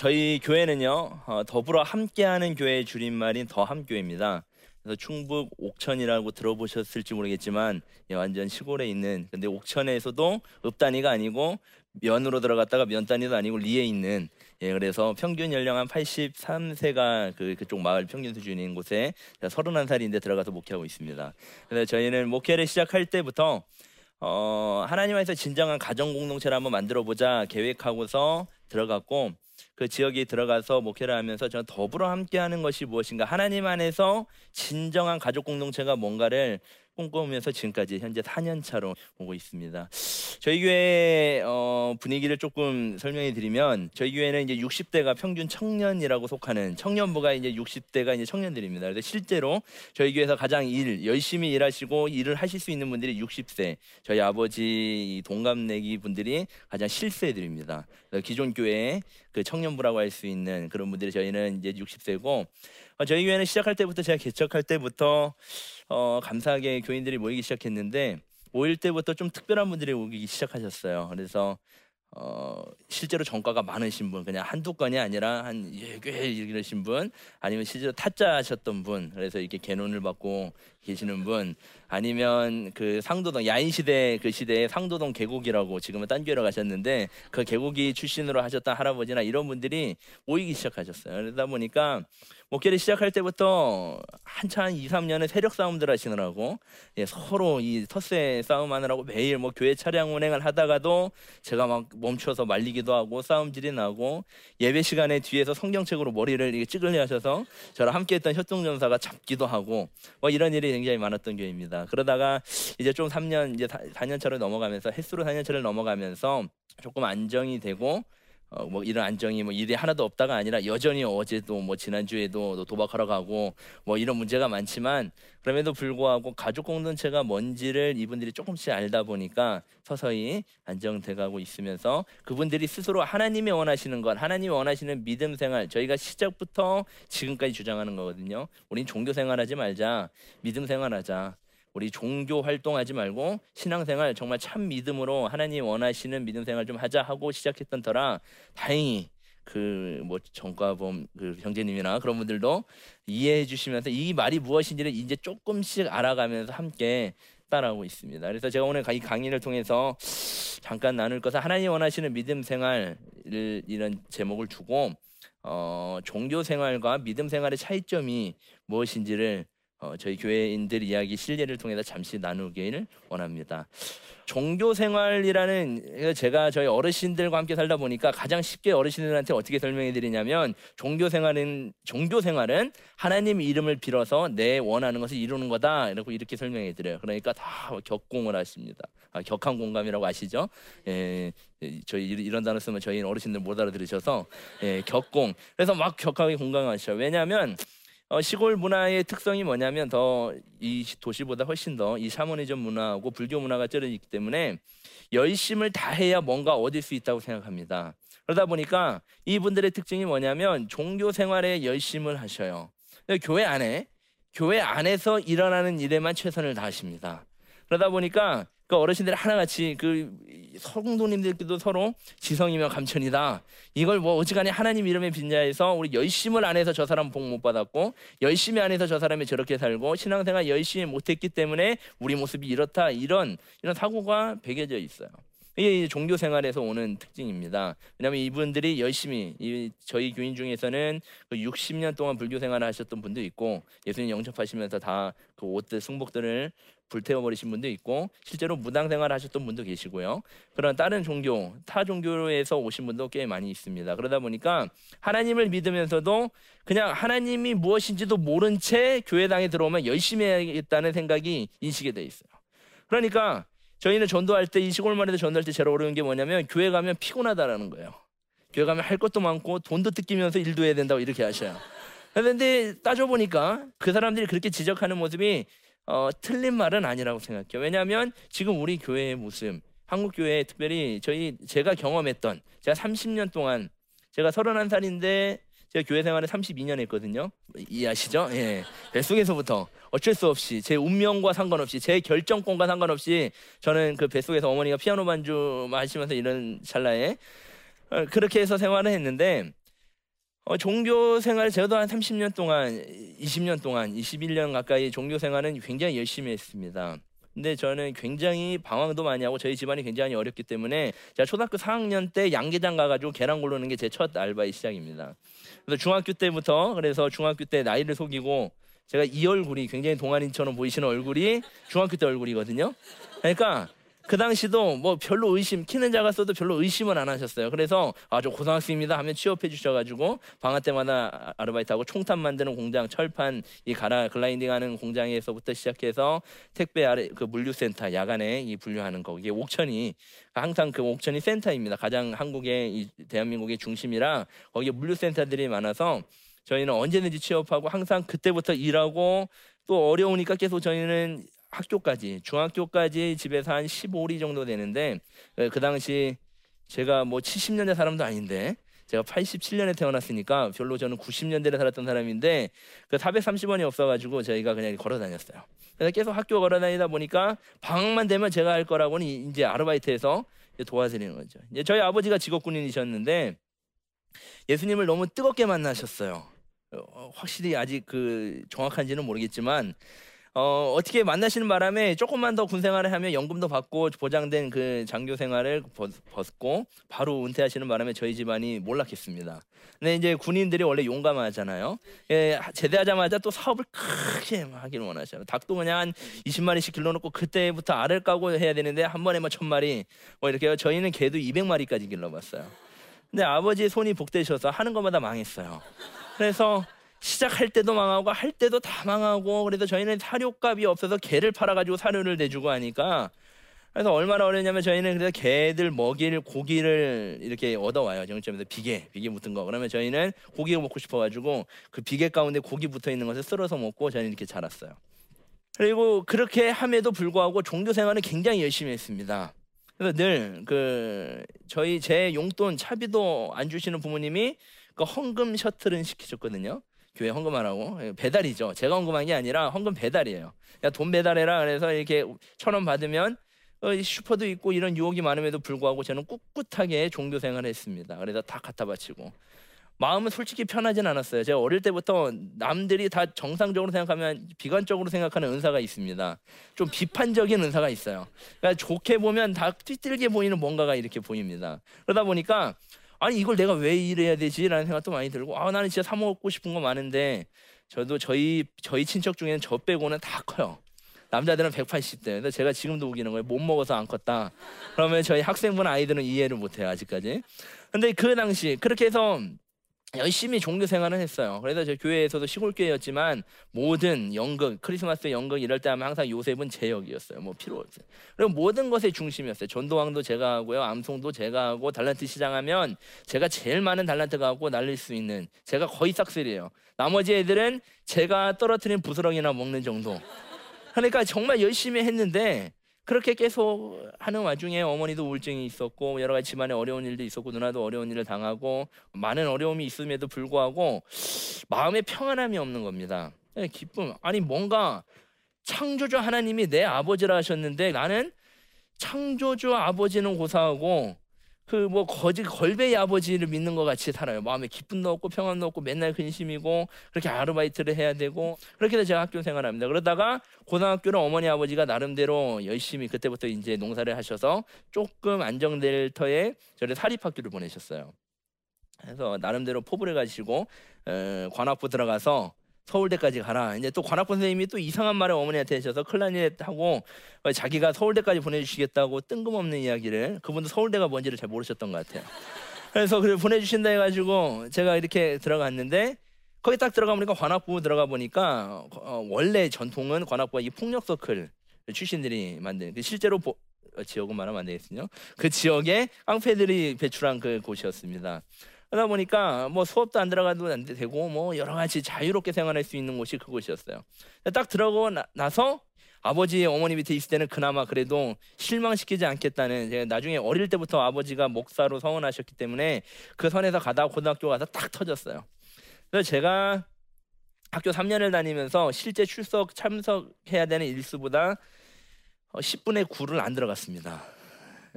저희 교회는요 어, 더불어 함께하는 교회의 줄임말인 더함교회입니다. 그래서 충북 옥천이라고 들어보셨을지 모르겠지만 예, 완전 시골에 있는 근데 옥천에서도 읍 단위가 아니고 면으로 들어갔다가 면 단위도 아니고 리에 있는 예 그래서 평균 연령 한 83세가 그 그쪽 마을 평균 수준인 곳에 31살인데 들어가서 목회하고 있습니다. 그래서 저희는 목회를 시작할 때부터 어 하나님 안에서 진정한 가정 공동체를 한번 만들어 보자 계획하고서 들어갔고 그 지역에 들어가서 목회를 하면서 저는 더불어 함께하는 것이 무엇인가? 하나님 안에서 진정한 가족 공동체가 뭔가를 꿈꾸면서 지금까지 현재 4년 차로 오고 있습니다. 저희 교회 어, 분위기를 조금 설명해 드리면 저희 교회는 이제 60대가 평균 청년이라고 속하는 청년부가 이제 60대가 이제 청년들입니다. 그래서 실제로 저희 교회에서 가장 일 열심히 일하시고 일을 하실 수 있는 분들이 60세 저희 아버지 동갑내기 분들이 가장 실세들입니다. 기존 교회 그 청년부라고 할 수 있는 그런 분들이 저희는 이제 60세고 어, 저희 교회는 시작할 때부터 제가 개척할 때부터 어, 감사하게 교인들이 모이기 시작했는데 5일 때부터 좀 특별한 분들이 오기 시작하셨어요. 그래서 어, 실제로 전과가 많으신 분, 그냥 한두 건이 아니라 한 예 꽤 이러신 분, 아니면 실제로 타짜 하셨던 분, 그래서 이렇게 개론을 받고 계시는 분, 아니면 그 상도동 야인 시대 그 시대에 상도동 계곡이라고 지금은 딴 교회로 가셨는데 그 계곡이 출신으로 하셨던 할아버지나 이런 분들이 모이기 시작하셨어요. 그러다 보니까 목회를 시작할 때부터 한참 한 2, 3년의 세력 싸움들 하시느라고 예, 서로 이 텃세 싸움하느라고 매일 뭐 교회 차량 운행을 하다가도 제가 막 멈춰서 말리기도 하고 싸움질이 나고 예배 시간에 뒤에서 성경책으로 머리를 찌글려 하셔서 저랑 함께했던 협동전사가 잡기도 하고 뭐 이런 일이 굉장히 많았던 교회입니다. 그러다가 이제 좀 3년 이제 4년 차로 넘어가면서 횟수로 4년 차를 넘어가면서 조금 안정이 되고 어, 뭐 이런 안정이 뭐 일이 하나도 없다가 아니라 여전히 어제도 뭐 지난주에도 도박하러 가고 뭐 이런 문제가 많지만 그럼에도 불구하고 가족 공동체가 뭔지를 이분들이 조금씩 알다 보니까 서서히 안정돼 가고 있으면서 그분들이 스스로 하나님이 원하시는 것, 하나님이 원하시는 믿음 생활 저희가 시작부터 지금까지 주장하는 거거든요. 우린 종교 생활하지 말자. 믿음 생활하자. 우리 종교 활동하지 말고 신앙생활 정말 참 믿음으로 하나님 원하시는 믿음 생활 좀 하자 하고 시작했던 터라 다행히 그뭐 정과범 그 형제님이나 그런 분들도 이해해 주시면서 이 말이 무엇인지를 이제 조금씩 알아가면서 함께 따라오고 있습니다. 그래서 제가 오늘 이 강의를 통해서 잠깐 나눌 것은 하나님 원하시는 믿음 생활 이런 제목을 두고 어, 종교 생활과 믿음 생활의 차이점이 무엇인지를 어, 저희 교회인들 이야기 실례를 통해서 잠시 나누기를 원합니다. 종교 생활이라는 제가 저희 어르신들과 함께 살다 보니까 가장 쉽게 어르신들한테 어떻게 설명해 드리냐면 종교 생활은 종교 생활은 하나님 이름을 빌어서 내 원하는 것을 이루는 거다 이렇게 이렇게 설명해 드려요. 그러니까 다 격공을 하십니다. 아, 격한 공감이라고 아시죠? 예, 저희 이런 단어 쓰면 저희 어르신들 못 알아들으셔서 예, 격공. 그래서 막 격하게 공감하셔. 왜냐하면 어, 시골 문화의 특성이 뭐냐면 더 이 도시보다 훨씬 더 이 샤머니즘 문화하고 불교 문화가 쩔어 있기 때문에 열심을 다해야 뭔가 얻을 수 있다고 생각합니다. 그러다 보니까 이분들의 특징이 뭐냐면 종교 생활에 열심을 하셔요. 교회 안에 교회 안에서 일어나는 일에만 최선을 다하십니다. 그러다 보니까 그 어르신들 하나같이 그 성도님들께도 서로 지성이며 감천이다. 이걸 뭐 어지간히 하나님 이름의 빈자에서 우리 열심을 안 해서 저 사람 복 못 받았고 열심히 안 해서 저 사람이 저렇게 살고 신앙생활 열심히 못했기 때문에 우리 모습이 이렇다 이런 이런 사고가 배겨져 있어요. 이게 종교 생활에서 오는 특징입니다. 왜냐하면 이분들이 열심히 이 저희 교인 중에서는 그 60년 동안 불교 생활을 하셨던 분도 있고 예수님 영접하시면서 다 그 옷들 승복들을 불태워버리신 분도 있고 실제로 무당 생활 하셨던 분도 계시고요. 그런 다른 종교, 타 종교에서 오신 분도 꽤 많이 있습니다. 그러다 보니까 하나님을 믿으면서도 그냥 하나님이 무엇인지도 모른 채 교회당에 들어오면 열심히 해야겠다는 생각이 인식이 돼 있어요. 그러니까 저희는 전도할 때 이 시골 마을에서 전도할 때 제일 어려운 게 뭐냐면 교회 가면 피곤하다라는 거예요. 교회 가면 할 것도 많고 돈도 뜯기면서 일도 해야 된다고 이렇게 하셔요. 그런데 따져보니까 그 사람들이 그렇게 지적하는 모습이 어, 틀린 말은 아니라고 생각해요. 왜냐하면 지금 우리 교회의 모습, 한국 교회 특별히 저희 제가 경험했던 제가 30년 동안 제가 31살인데 제가 교회 생활을 32년 했거든요. 이해하시죠? 예. 뱃속에서부터 어쩔 수 없이 제 운명과 상관없이 제 결정권과 상관없이 저는 그 뱃속에서 어머니가 피아노 반주 하시면서 이런 찰나에 어, 그렇게 해서 생활을 했는데 어, 종교 생활 저도 한 30년 동안, 20년 동안, 21년 가까이 종교 생활은 굉장히 열심히 했습니다. 근데 저는 굉장히 방황도 많이 하고 저희 집안이 굉장히 어렵기 때문에 제가 초등학교 4학년 때 양계장 가가지고 계란 고르는 게 제 첫 알바의 시작입니다. 그래서 중학교 때부터 그래서 중학교 때 나이를 속이고 제가 이 얼굴이 굉장히 동안인처럼 보이시는 얼굴이 중학교 때 얼굴이거든요. 그러니까 그 당시도 뭐 별로 의심 키는 작았어도 별로 의심을 안 하셨어요. 그래서 아 저 고등학생입니다 하면 취업해 주셔가지고 방학 때마다 아르바이트하고 총탄 만드는 공장, 철판 이 가라 글라인딩하는 공장에서부터 시작해서 택배 아래 그 물류센터 야간에 이 분류하는 거 이게 옥천이 항상 그 옥천이 센터입니다. 가장 한국의 이 대한민국의 중심이라 거기에 물류센터들이 많아서 저희는 언제든지 취업하고 항상 그때부터 일하고 또 어려우니까 계속 저희는 학교까지 중학교까지 집에서 한 15리 정도 되는데 그 당시 제가 뭐 70년대 사람도 아닌데 제가 87년에 태어났으니까 별로 저는 90년대에 살았던 사람인데 그 430원이 없어가지고 저희가 그냥 걸어 다녔어요. 그래서 계속 학교 걸어 다니다 보니까 방학만 되면 제가 할 거라고는 이제 아르바이트해서 도와드리는 거죠. 이제 저희 아버지가 직업군인이셨는데 예수님을 너무 뜨겁게 만나셨어요. 어, 확실히 아직 그 정확한지는 모르겠지만 어, 어떻게 만나시는 바람에 조금만 더 군 생활을 하면 연금도 받고 보장된 그 장교 생활을 벗 고 바로 은퇴하시는 바람에 저희 집안이 몰락했습니다. 근데 이제 군인들이 원래 용감하잖아요. 예, 제대하자마자 또 사업을 크게 하기를 원하셔요. 닭도 그냥 한 20마리씩 길러놓고 그때부터 알을 까고 해야 되는데 한 번에 뭐 천마리 뭐 이렇게 저희는 개도 200마리까지 길러봤어요. 근데 아버지의 손이 복되셔서 하는 것마다 망했어요. 그래서 시작할 때도 망하고 할 때도 다 망하고 그래서 저희는 사료값이 없어서 개를 팔아가지고 사료를 내주고 하니까 그래서 얼마나 어려냐면 저희는 그래서 개들 먹일 고기를 이렇게 얻어와요. 정점에서 비계 비계 붙은 거. 그러면 저희는 고기가 먹고 싶어가지고 그 비계 가운데 고기 붙어 있는 것을 썰어서 먹고 저희는 이렇게 자랐어요. 그리고 그렇게 함에도 불구하고 종교 생활은 굉장히 열심히 했습니다. 그래서 늘 그 저희 제 용돈 차비도 안 주시는 부모님이 그 헌금 셔틀은 시키셨거든요 교회 헌금하라고 배달이죠. 제가 헌금한 게 아니라 헌금 배달이에요. 야, 돈 배달해라. 그래서 이렇게 천 원 받으면 어, 슈퍼도 있고 이런 유혹이 많음에도 불구하고 저는 꿋꿋하게 종교 생활을 했습니다. 그래서 다 갖다 바치고 마음은 솔직히 편하진 않았어요. 제가 어릴 때부터 남들이 다 정상적으로 생각하면 비관적으로 생각하는 은사가 있습니다. 좀 비판적인 은사가 있어요. 그러니까 좋게 보면 다 띠들게 보이는 뭔가가 이렇게 보입니다. 그러다 보니까 아니 이걸 내가 왜 이래야 되지라는 생각도 많이 들고 아 나는 진짜 사 먹고 싶은 거 많은데 저도 저희 저희 친척 중에는 저 빼고는 다 커요. 남자들은 180대. 근데 제가 지금도 우기는 거예요. 못 먹어서 안 컸다. 그러면 저희 학생분 아이들은 이해를 못 해요, 아직까지. 근데 그 당시 그렇게 해서 열심히 종교 생활을 했어요. 그래서 저 교회에서도 시골 교회였지만 모든 연극, 크리스마스 연극 이럴 때 하면 항상 요셉은 제 역이었어요. 뭐 필요 없어요. 그리고 모든 것의 중심이었어요. 전도왕도 제가 하고요, 암송도 제가 하고 달란트 시장하면 제가 제일 많은 달란트가 하고 날릴 수 있는 제가 거의 싹쓸이에요. 나머지 애들은 제가 떨어뜨린 부스러기나 먹는 정도. 그러니까 정말 열심히 했는데 그렇게 계속 하는 와중에 어머니도 우울증이 있었고 여러 가지 집안에 어려운 일도 있었고 누나도 어려운 일을 당하고 많은 어려움이 있음에도 불구하고 마음에 평안함이 없는 겁니다. 네, 기쁨 아니 뭔가 창조주 하나님이 내 아버지라 하셨는데 나는 창조주 아버지는 고사하고 그 뭐 거지 걸베이 아버지를 믿는 것 같이 살아요. 마음에 기쁨도 없고 평안도 없고 맨날 근심이고 그렇게 아르바이트를 해야 되고 그렇게 해서 제가 학교 생활합니다. 그러다가 고등학교는 어머니 아버지가 나름대로 열심히 그때부터 이제 농사를 하셔서 조금 안정될 터에 저를 사립학교를 보내셨어요. 그래서 나름대로 포부를 가지고 에, 관악부 들어가서 서울대까지 가라. 이제 또 관악부 선생님이 또 이상한 말을 어머니한테 하셔서 클라리넷 하고 자기가 서울대까지 보내주시겠다고 뜬금없는 이야기를 그분도 서울대가 뭔지를 잘 모르셨던 것 같아요. 그래서 그를 보내주신다 해가지고 제가 이렇게 들어갔는데 거기 딱 들어가 보니까 관악부 들어가 보니까 어, 원래 전통은 관악부가 이 폭력 서클 출신들이 만든 그 실제로 보, 어, 지역은 말하면 안 되겠군요. 그 지역에 깡패들이 배출한 그 곳이었습니다. 그러다 보니까 뭐 수업도 안 들어가도 안 되고 뭐 여러 가지 자유롭게 생활할 수 있는 곳이 그곳이었어요. 딱 들어가고 나, 서 아버지 어머니 밑에 있을 때는 그나마 그래도 실망시키지 않겠다는 제가 나중에 어릴 때부터 아버지가 목사로 서원하셨기 때문에 그 선에서 가다 고등학교 가서 딱 터졌어요. 그래서 제가 학교 3년을 다니면서 실제 출석 참석해야 되는 일수보다 10분의 어, 9를 안 들어갔습니다.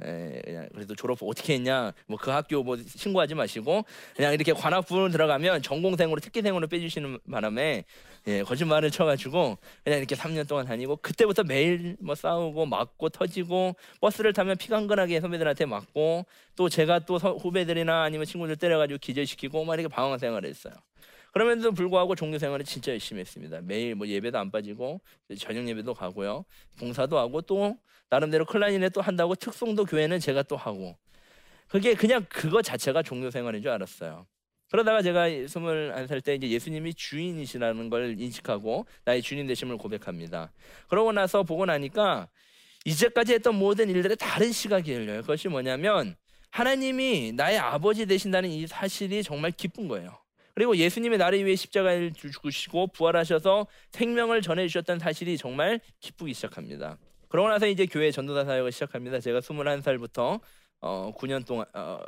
에, 그냥 그래도 졸업 어떻게 했냐 뭐 그 학교 뭐 신고하지 마시고 그냥 이렇게 관악부 들어가면 전공생으로 특기생으로 빼주시는 바람에 예, 거짓말을 쳐가지고 그냥 이렇게 3년 동안 다니고 그때부터 매일 뭐 싸우고 맞고 터지고 버스를 타면 피강건하게 선배들한테 맞고 또 제가 또 서- 후배들이나 아니면 친구들 때려가지고 기절시키고 막 이렇게 방황 생활을 했어요. 그럼에도 불구하고 종교 생활을 진짜 열심히 했습니다. 매일 뭐 예배도 안 빠지고 저녁 예배도 가고요. 봉사도 하고 또 나름대로 클라리넷 또 한다고 특송도 교회는 제가 또 하고 그게 그냥 그거 자체가 종교 생활인 줄 알았어요. 그러다가 제가 21살 때 이제 예수님이 주인이시라는 걸 인식하고 나의 주님 되심을 고백합니다. 그러고 나서 보고 나니까 이제까지 했던 모든 일들에 다른 시각이 열려요. 그것이 뭐냐면 하나님이 나의 아버지 되신다는 이 사실이 정말 기쁜 거예요. 그리고 예수님이 나를 위해 십자가를 죽으시고 부활하셔서 생명을 전해 주셨다는 사실이 정말 기쁘기 시작합니다. 그러고 나서 이제 교회 전도사 사역을 시작합니다. 제가 21살부터 어 9년 동안 어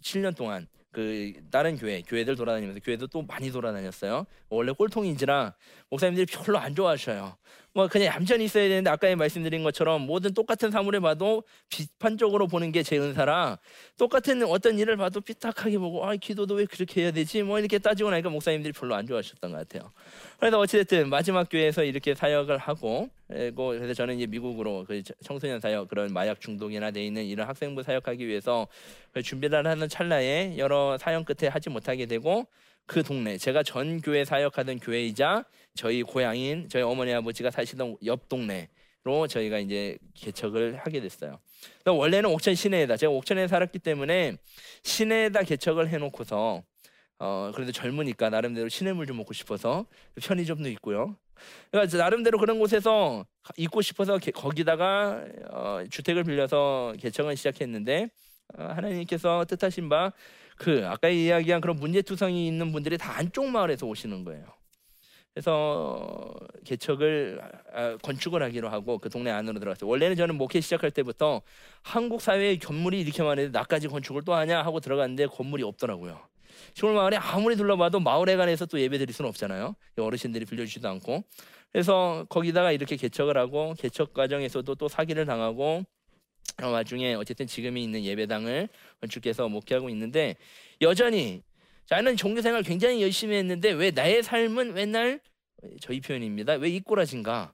7년 동안 그 다른 교회 교회들 돌아다니면서 교회도 또 많이 돌아다녔어요. 원래 꼴통인지라 목사님들이 별로 안 좋아하셔요. 뭐 그냥 얌전히 있어야 되는데 아까 말씀드린 것처럼 모든 똑같은 사물을 봐도 비판적으로 보는 게 제 은사라 똑같은 어떤 일을 봐도 삐딱하게 보고 아 기도도 왜 그렇게 해야 되지 뭐 이렇게 따지고 나니까 목사님들이 별로 안 좋아하셨던 것 같아요. 그래서 어찌됐든 마지막 교회에서 이렇게 사역을 하고 그리고 그래서 저는 이제 미국으로 그 청소년 사역 그런 마약 중독이나 돼 있는 이런 학생부 사역하기 위해서 그 준비를 하는 찰나에 여러 사연 끝에 하지 못하게 되고 그 동네 제가 전 교회 사역하던 교회이자 저희 고향인 저희 어머니 아버지가 사시던 옆 동네로 저희가 이제 개척을 하게 됐어요. 원래는 옥천 시내에다 제가 옥천에 살았기 때문에 시내에다 개척을 해놓고서 어 그래도 젊으니까 나름대로 시내물 좀 먹고 싶어서 편의점도 있고요. 그러니까 나름대로 그런 곳에서 있고 싶어서 개, 거기다가 어, 주택을 빌려서 개척을 시작했는데 어, 하나님께서 뜻하신 바 그 아까 이야기한 그런 문제투성이 있는 분들이 다 안쪽 마을에서 오시는 거예요. 그래서 개척을 아, 건축을 하기로 하고 그 동네 안으로 들어갔어요. 원래는 저는 목회 시작할 때부터 한국 사회에 건물이 이렇게 많은데 나까지 건축을 또 하냐 하고 들어갔는데 건물이 없더라고요. 시골 마을에 아무리 둘러봐도 마을에 관해서 또 예배 드릴 수는 없잖아요. 어르신들이 빌려주지도 않고. 그래서 거기다가 이렇게 개척을 하고 개척 과정에서도 또 사기를 당하고 어, 와중에 어쨌든 지금이 있는 예배당을 건축해서 목회하고 있는데 여전히 저는 종교 생활 굉장히 열심히 했는데 왜 나의 삶은 맨날 저희 표현입니다. 왜 이 꼬라진가?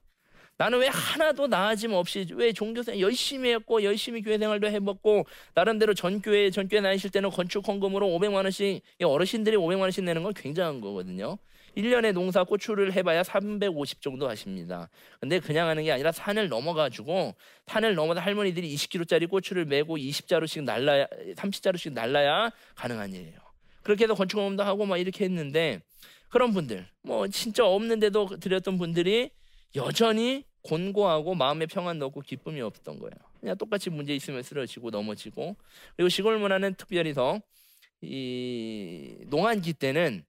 나는 왜 하나도 나아짐 없이 왜 종교생 열심히 했고 열심히 교회 생활도 해봤고 나름대로 전 교회 전 교회 다니실 때는 건축 헌금으로 500만 원씩 이 어르신들이 500만 원씩 내는 건 굉장한 거거든요. 1년에 농사 고추를 해봐야 350 정도 하십니다. 근데 그냥 하는 게 아니라 산을 넘어가지고 산을 넘어서 할머니들이 20kg짜리 고추를 메고 20자루씩 날라야 30자루씩 날라야 가능한 일이에요. 그렇게 해서 건축업도 하고 막 이렇게 했는데 그런 분들 뭐 진짜 없는데도 드렸던 분들이 여전히 곤고하고 마음의 평안도 없고 기쁨이 없던 거예요. 그냥 똑같이 문제 있으면 쓰러지고 넘어지고 그리고 시골 문화는 특별히 더 이 농한기 때는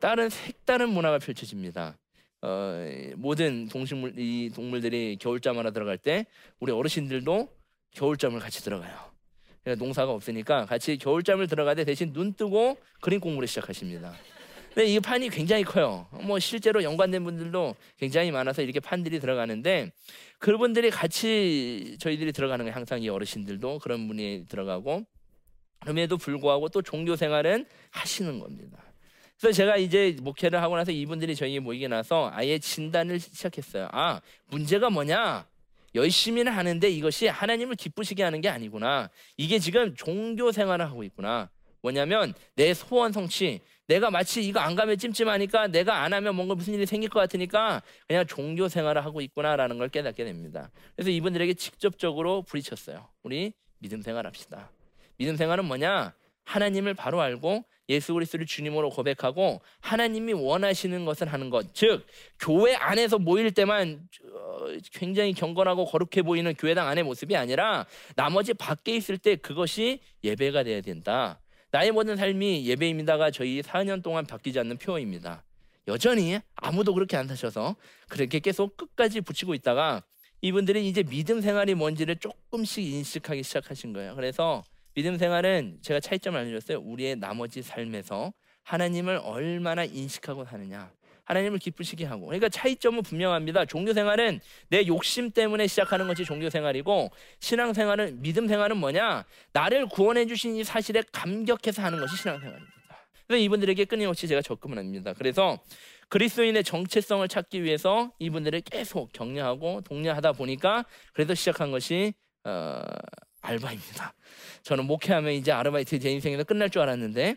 다른 색다른 문화가 펼쳐집니다. 어, 모든 동식물 이 동물들이 겨울잠하러 들어갈 때 우리 어르신들도 겨울잠을 같이 들어가요. 농사가 없으니까 같이 겨울잠을 들어가되 대신 눈 뜨고 그림 공부를 시작하십니다. 근데 이 판이 굉장히 커요. 뭐 실제로 연관된 분들도 굉장히 많아서 이렇게 판들이 들어가는데 그분들이 같이 저희들이 들어가는 거예요. 항상 이 어르신들도 그런 분이 들어가고 그럼에도 불구하고 또 종교 생활은 하시는 겁니다. 그래서 제가 이제 목회를 하고 나서 이분들이 저희 모이게 나서 아예 진단을 시작했어요. 아 문제가 뭐냐? 열심히는 하는데 이것이 하나님을 기쁘시게 하는 게 아니구나. 이게 지금 종교 생활을 하고 있구나. 뭐냐면 내 소원 성취. 내가 마치 이거 안 가면 찜찜하니까 내가 안 하면 뭔가 무슨 일이 생길 것 같으니까 그냥 종교 생활을 하고 있구나라는 걸 깨닫게 됩니다. 그래서 이분들에게 직접적으로 부딪혔어요. 우리 믿음 생활합시다. 믿음 생활은 뭐냐? 하나님을 바로 알고 예수 그리스도를 주님으로 고백하고 하나님이 원하시는 것을 하는 것. 즉 교회 안에서 모일 때만 어, 굉장히 경건하고 거룩해 보이는 교회당 안의 모습이 아니라 나머지 밖에 있을 때 그것이 예배가 돼야 된다. 나의 모든 삶이 예배입니다가 저희 4년 동안 바뀌지 않는 표어입니다. 여전히 아무도 그렇게 안 사셔서 그렇게 계속 끝까지 붙이고 있다가 이분들이 이제 믿음 생활이 뭔지를 조금씩 인식하기 시작하신 거예요. 그래서 믿음 생활은 제가 차이점을 알려줬어요. 우리의 나머지 삶에서 하나님을 얼마나 인식하고 사느냐. 하나님을 기쁘시게 하고. 그러니까 차이점은 분명합니다. 종교 생활은 내 욕심 때문에 시작하는 것이 종교 생활이고 신앙 생활은 믿음 생활은 뭐냐? 나를 구원해 주신 이 사실에 감격해서 하는 것이 신앙 생활입니다. 그래서 이분들에게 끊임없이 제가 접근을 합니다. 그래서 그리스도인의 정체성을 찾기 위해서 이분들을 계속 격려하고 독려하다 보니까 그래서 시작한 것이 어, 알바입니다. 저는 목회하면 이제 아르바이트 제 인생에서 끝날 줄 알았는데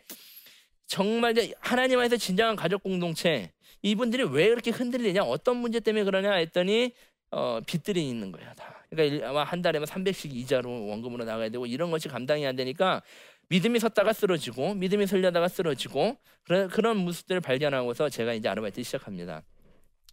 정말 하나님 안에서 진정한 가족 공동체 이분들이 왜 그렇게 흔들리냐 어떤 문제 때문에 그러냐 했더니 어, 빚들이 있는 거야 다. 그러니까 아마 한 달에만 300씩 이자로 원금으로 나가야 되고 이런 것이 감당이 안 되니까 믿음이 섰다가 쓰러지고 믿음이 설려다가 쓰러지고 그런 그런 모습들을 발견하고서 제가 이제 아르바이트 시작합니다.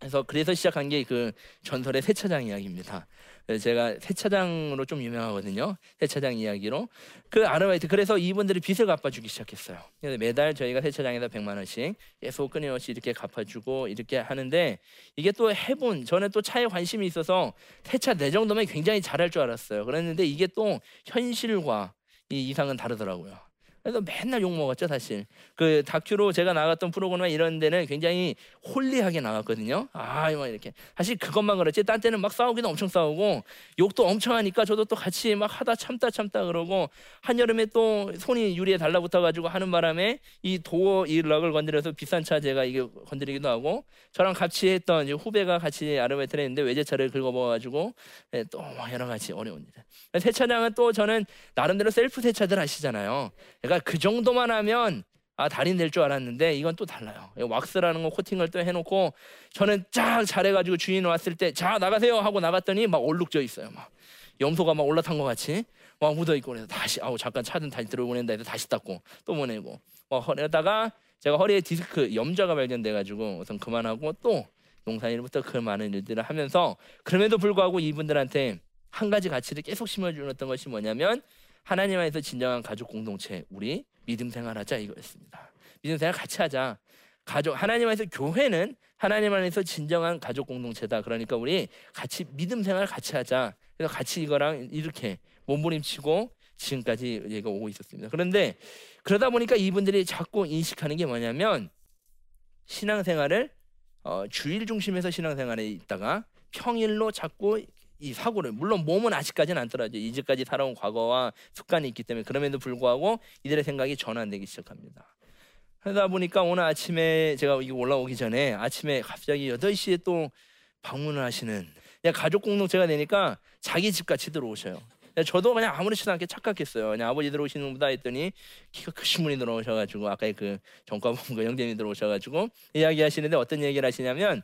그래서 그래서 시작한 게 그 전설의 세차장 이야기입니다. 제가 세차장으로 좀 유명하거든요. 세차장 이야기로 그 아르바이트 그래서 이분들이 빚을 갚아주기 시작했어요. 그래서 매달 저희가 세차장에서 100만 원씩 계속 끊임없이 이렇게 갚아주고 이렇게 하는데 이게 또 해본 저는 또 차에 관심이 있어서 세차 내 정도면 굉장히 잘할 줄 알았어요. 그랬는데 이게 또 현실과 이 이상은 다르더라고요. 그래서 맨날 욕 먹었죠 사실. 그 다큐로 제가 나갔던 프로그램 이런 데는 굉장히 holy하게 나갔거든요. 아막 이렇게. 사실 그것만 그렇지 딴 때는 막 싸우기도 엄청 싸우고 욕도 엄청 하니까 저도 또 같이 막 하다 참다 참다 그러고 한 여름에 또 손이 유리에 달라붙어 가지고 하는 바람에 이 도어 이 lock을 건드려서 비싼 차 제가 이게 건드리기도 하고 저랑 같이 했던 후배가 같이 아르바이트를 했는데 외제차를 긁어먹어 가지고 예, 또 여러 가지 어려운 일 세차장은 또 저는 나름대로 셀프 세차들 하시잖아요. 그러니까 내가 그 정도만 하면 아 달인 될 줄 알았는데 이건 또 달라요. 왁스라는 거 코팅을 또 해놓고 저는 쫙 잘해가지고 주인 왔을 때 자 나가세요 하고 나갔더니 막 얼룩져 있어요. 막 염소가 막 올라탄 것 같이 막 묻어 있고 그래서 다시 아우 잠깐 차든 다시 들어보낸다 해서 다시 닦고 또 보내고 막 허리다가 제가 허리에 디스크 염좌가 발견돼가지고 우선 그만하고 또 농사일부터 그 많은 일들을 하면서 그럼에도 불구하고 이분들한테 한 가지 가치를 계속 심어주었던 것이 뭐냐면 하나님 안에서 진정한 가족 공동체 우리 믿음 생활하자 이거였습니다. 믿음 생활 같이 하자. 가족 하나님 안에서 교회는 하나님 안에서 진정한 가족 공동체다. 그러니까 우리 같이 믿음 생활 같이 하자. 그래서 같이 이거랑 이렇게 몸부림치고 지금까지 얘가 오고 있었습니다. 그런데 그러다 보니까 이분들이 자꾸 인식하는 게 뭐냐면 신앙생활을 어, 주일 중심에서 신앙생활에 있다가 평일로 자꾸 이 사고를 물론 몸은 아직까지는 안 떨어져 이제까지 살아온 과거와 습관이 있기 때문에 그럼에도 불구하고 이들의 생각이 전환되기 시작합니다. 그러다 보니까 오늘 아침에 제가 이거 올라오기 전에 아침에 갑자기 8시에 또 방문을 하시는 가족 공동체가 되니까 자기 집 같이 들어오셔요. 저도 그냥 아무렇지도 않게 착각했어요. 그냥 아버지 들어오시는 분다 했더니 키가 크신 분이 들어오셔가지고 아까 그 전과본부 영재님이 들어오셔가지고 이야기하시는데 어떤 얘기를 하시냐면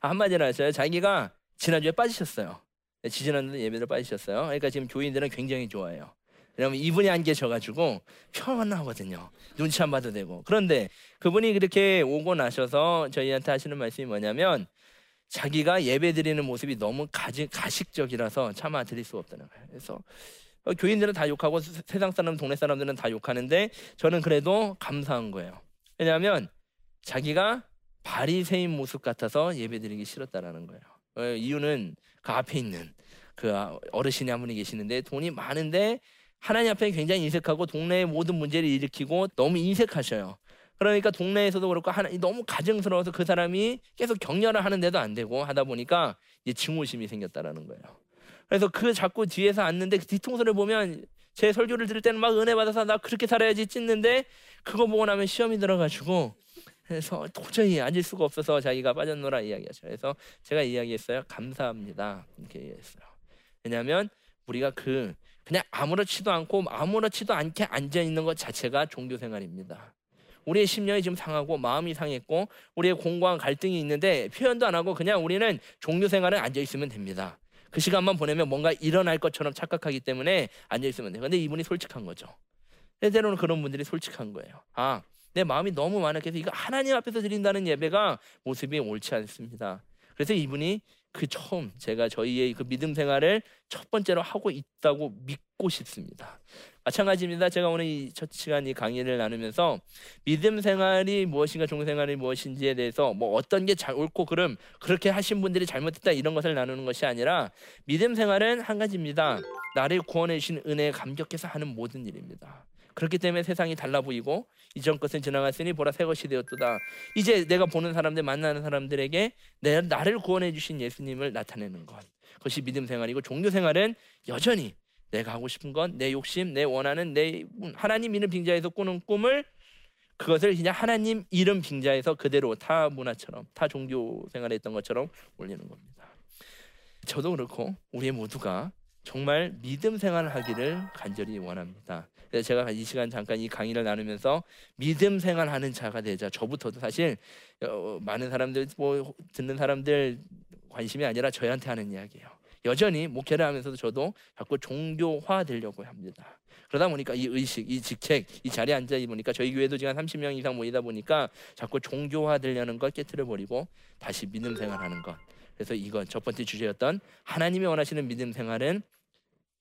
한마디로 하셔요. 자기가 지난주에 빠지셨어요. 네, 지지난주 예배를 빠지셨어요. 그러니까 지금 교인들은 굉장히 좋아해요. 왜냐면 이분이 안 계셔가지고 편하거든요. 눈치 안 봐도 되고. 그런데 그분이 그렇게 오고 나셔서 저희한테 하시는 말씀이 뭐냐면 자기가 예배 드리는 모습이 너무 가지, 가식적이라서 차마 드릴 수 없다는 거예요. 그래서 어, 교인들은 다 욕하고 세상 사람, 동네 사람들은 다 욕하는데 저는 그래도 감사한 거예요. 왜냐하면 자기가 바리새인 모습 같아서 예배 드리기 싫었다라는 거예요. 어, 이유는 그 앞에 있는 그 어르신이 한 분이 계시는데 돈이 많은데 하나님 앞에 굉장히 인색하고 동네의 모든 문제를 일으키고 너무 인색하셔요. 그러니까 동네에서도 그렇고 하나, 너무 가증스러워서 그 사람이 계속 격려를 하는데도 안 되고 하다 보니까 이제 증오심이 생겼다라는 거예요. 그래서 그 자꾸 뒤에서 앉는데 그 뒤통수를 보면 제 설교를 들을 때는 막 은혜 받아서 나 그렇게 살아야지 찢는데 그거 보고 나면 시험이 들어가지고 그래서 도저히 앉을 수가 없어서 자기가 빠졌노라 이야기하죠. 그래서 제가 이야기했어요. 감사합니다. 이렇게 얘기했어요. 왜냐하면 우리가 그 그냥 아무렇지도 않고 아무렇지도 않게 앉아 있는 것 자체가 종교 생활입니다. 우리의 심령이 지금 상하고 마음이 상했고 우리의 공고한 갈등이 있는데 표현도 안 하고 그냥 우리는 종교 생활에 앉아 있으면 됩니다. 그 시간만 보내면 뭔가 일어날 것처럼 착각하기 때문에 앉아 있으면 돼요. 근데 이분이 솔직한 거죠. 때로는 그런 분들이 솔직한 거예요. 아, 내 마음이 너무 많았겠서 이거 하나님 앞에서 드린다는 예배가 모습이 옳지 않습니다. 그래서 이분이 그 처음 제가 저희의 그 믿음 생활을 첫 번째로 하고 있다고 믿고 싶습니다. 마찬가지입니다. 제가 오늘 이 첫 시간 이 강의를 나누면서 믿음 생활이 무엇인가 종교 생활이 무엇인지에 대해서 뭐 어떤 게 잘 옳고 그름 그렇게 하신 분들이 잘못했다 이런 것을 나누는 것이 아니라 믿음 생활은 한 가지입니다. 나를 구원해 주신 은혜에 감격해서 하는 모든 일입니다. 그렇기 때문에 세상이 달라 보이고 이전 것은 지나갔으니 보라 새 것이 되었도다. 이제 내가 보는 사람들 만나는 사람들에게 내 나를 구원해 주신 예수님을 나타내는 것. 그것이 믿음 생활이고 종교 생활은 여전히 내가 하고 싶은 건 내 욕심, 내 원하는 내 하나님 이름 빙자에서 꾸는 꿈을 그것을 그냥 하나님 이름 빙자에서 그대로 타 문화처럼 타 종교 생활에 했던 것처럼 올리는 겁니다. 저도 그렇고 우리 모두가 정말 믿음 생활을 하기를 간절히 원합니다. 제가 이 시간 잠깐 이 강의를 나누면서 믿음 생활하는 자가 되자. 저부터도 사실 어, 많은 사람들 뭐 듣는 사람들 관심이 아니라 저희한테 하는 이야기예요. 여전히 목회를 하면서도 저도 자꾸 종교화 되려고 합니다. 그러다 보니까 이 의식, 이 직책, 이 자리에 앉아 보니까 저희 교회도 지금 30명 이상 모이다 보니까 자꾸 종교화 되려는 걸 깨뜨려 버리고 다시 믿음 생활하는 것. 그래서 이건 첫 번째 주제였던 하나님이 원하시는 믿음 생활은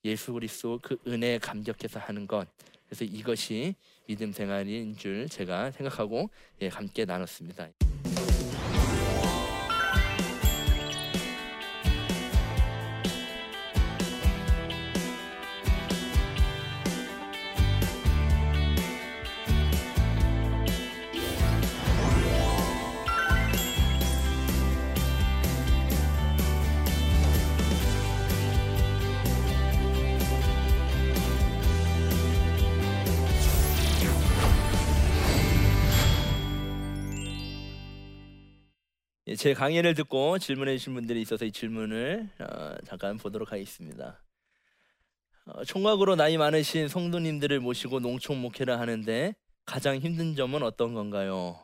예수 그리스도 그 은혜에 감격해서 하는 것. 그래서 이것이 믿음 생활인 줄 제가 생각하고 예, 함께 나눴습니다. 제 강의를 듣고 질문해 주신 분들이 있어서 이 질문을 어, 잠깐 보도록 하겠습니다. 어, 총각으로 나이 많으신 성도님들을 모시고 농촌 목회를 하는데 가장 힘든 점은 어떤 건가요?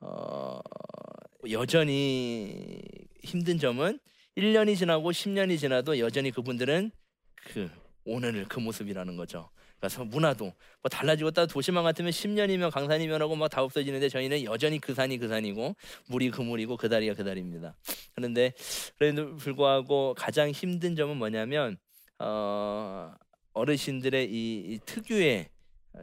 어, 여전히 힘든 점은 1년이 지나고 10년이 지나도 여전히 그분들은 그 오늘을 그 모습이라는 거죠. 그래서 문화도 뭐 달라지고 딱 도시만 같으면 10년이면 강산이면 하고 막 다 없어지는데 저희는 여전히 그 산이 그 산이고 물이 그 물이고 그 다리가 그 다리입니다. 그런데 그래도 불구하고 가장 힘든 점은 뭐냐면 어, 어르신들의 이, 이 특유의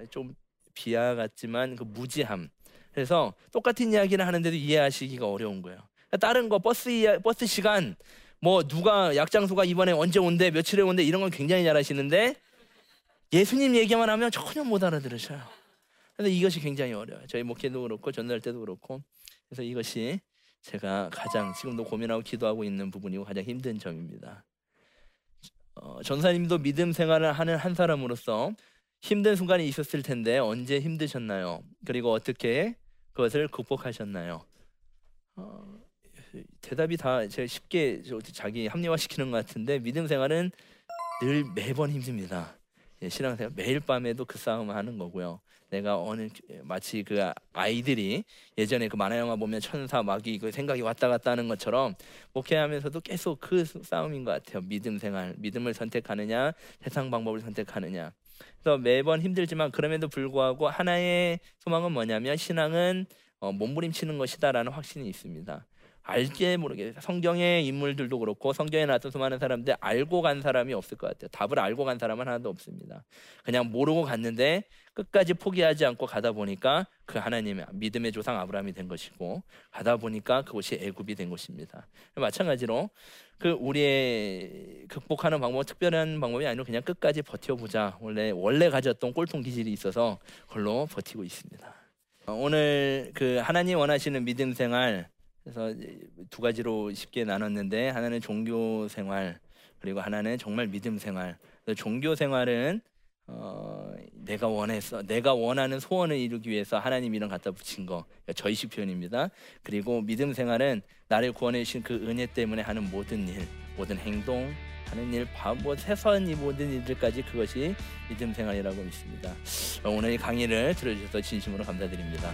좀 비하 같지만 그 무지함. 그래서 똑같은 이야기를 하는데도 이해하시기가 어려운 거예요. 다른 거 버스 버스 시간 뭐 누가 약장소가 이번에 언제 온대 며칠에 온대 이런 건 굉장히 잘하시는데 예수님 얘기만 하면 전혀 못 알아들으셔요. 그래서 이것이 굉장히 어려워요. 저희 목회도 그렇고 전도할 때도 그렇고. 그래서 이것이 제가 가장 지금도 고민하고 기도하고 있는 부분이고 가장 힘든 점입니다. 어, 전사님도 믿음 생활을 하는 한 사람으로서 힘든 순간이 있었을 텐데 언제 힘드셨나요? 그리고 어떻게 그것을 극복하셨나요? 어, 대답이 다 제가 쉽게 자기 합리화시키는 것 같은데 믿음 생활은 늘 매번 힘듭니다. 예, 신앙생활 매일 밤에도 그 싸움을 하는 거고요. 내가 어느 마치 그 아이들이 예전에 그 만화 영화 보면 천사 마귀 그 생각이 왔다 갔다 하는 것처럼 목회하면서도 계속 그 싸움인 것 같아요. 믿음 생활, 믿음을 선택하느냐, 세상 방법을 선택하느냐. 그래서 매번 힘들지만 그럼에도 불구하고 하나의 소망은 뭐냐면 신앙은 어, 몸부림치는 것이다라는 확신이 있습니다. 알게 모르게 성경의 인물들도 그렇고 성경에 나왔던 수많은 사람들 알고 간 사람이 없을 것 같아요. 답을 알고 간 사람은 하나도 없습니다. 그냥 모르고 갔는데 끝까지 포기하지 않고 가다 보니까 그 하나님의 믿음의 조상 아브라함이 된 것이고 가다 보니까 그것이 애굽이 된 것입니다. 마찬가지로 그 우리의 극복하는 방법 특별한 방법이 아니고 그냥 끝까지 버텨보자. 원래 원래 가졌던 꼴통 기질이 있어서 그걸로 버티고 있습니다. 오늘 그 하나님 원하시는 믿음 생활 그래서 두 가지로 쉽게 나눴는데 하나는 종교 생활 그리고 하나는 정말 믿음 생활. 종교 생활은 어, 내가 원해서 내가 원하는 소원을 이루기 위해서 하나님 이름 갖다 붙인 거 그러니까 저희식 표현입니다. 그리고 믿음 생활은 나를 구원해 주신 그 은혜 때문에 하는 모든 일, 모든 행동, 하는 일, 뭐 세선 이 모든 일들까지 그것이 믿음 생활이라고 믿습니다. 오늘 이 강의를 들어주셔서 진심으로 감사드립니다.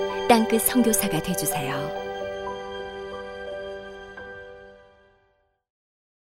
땅끝 선교사가 되주세요.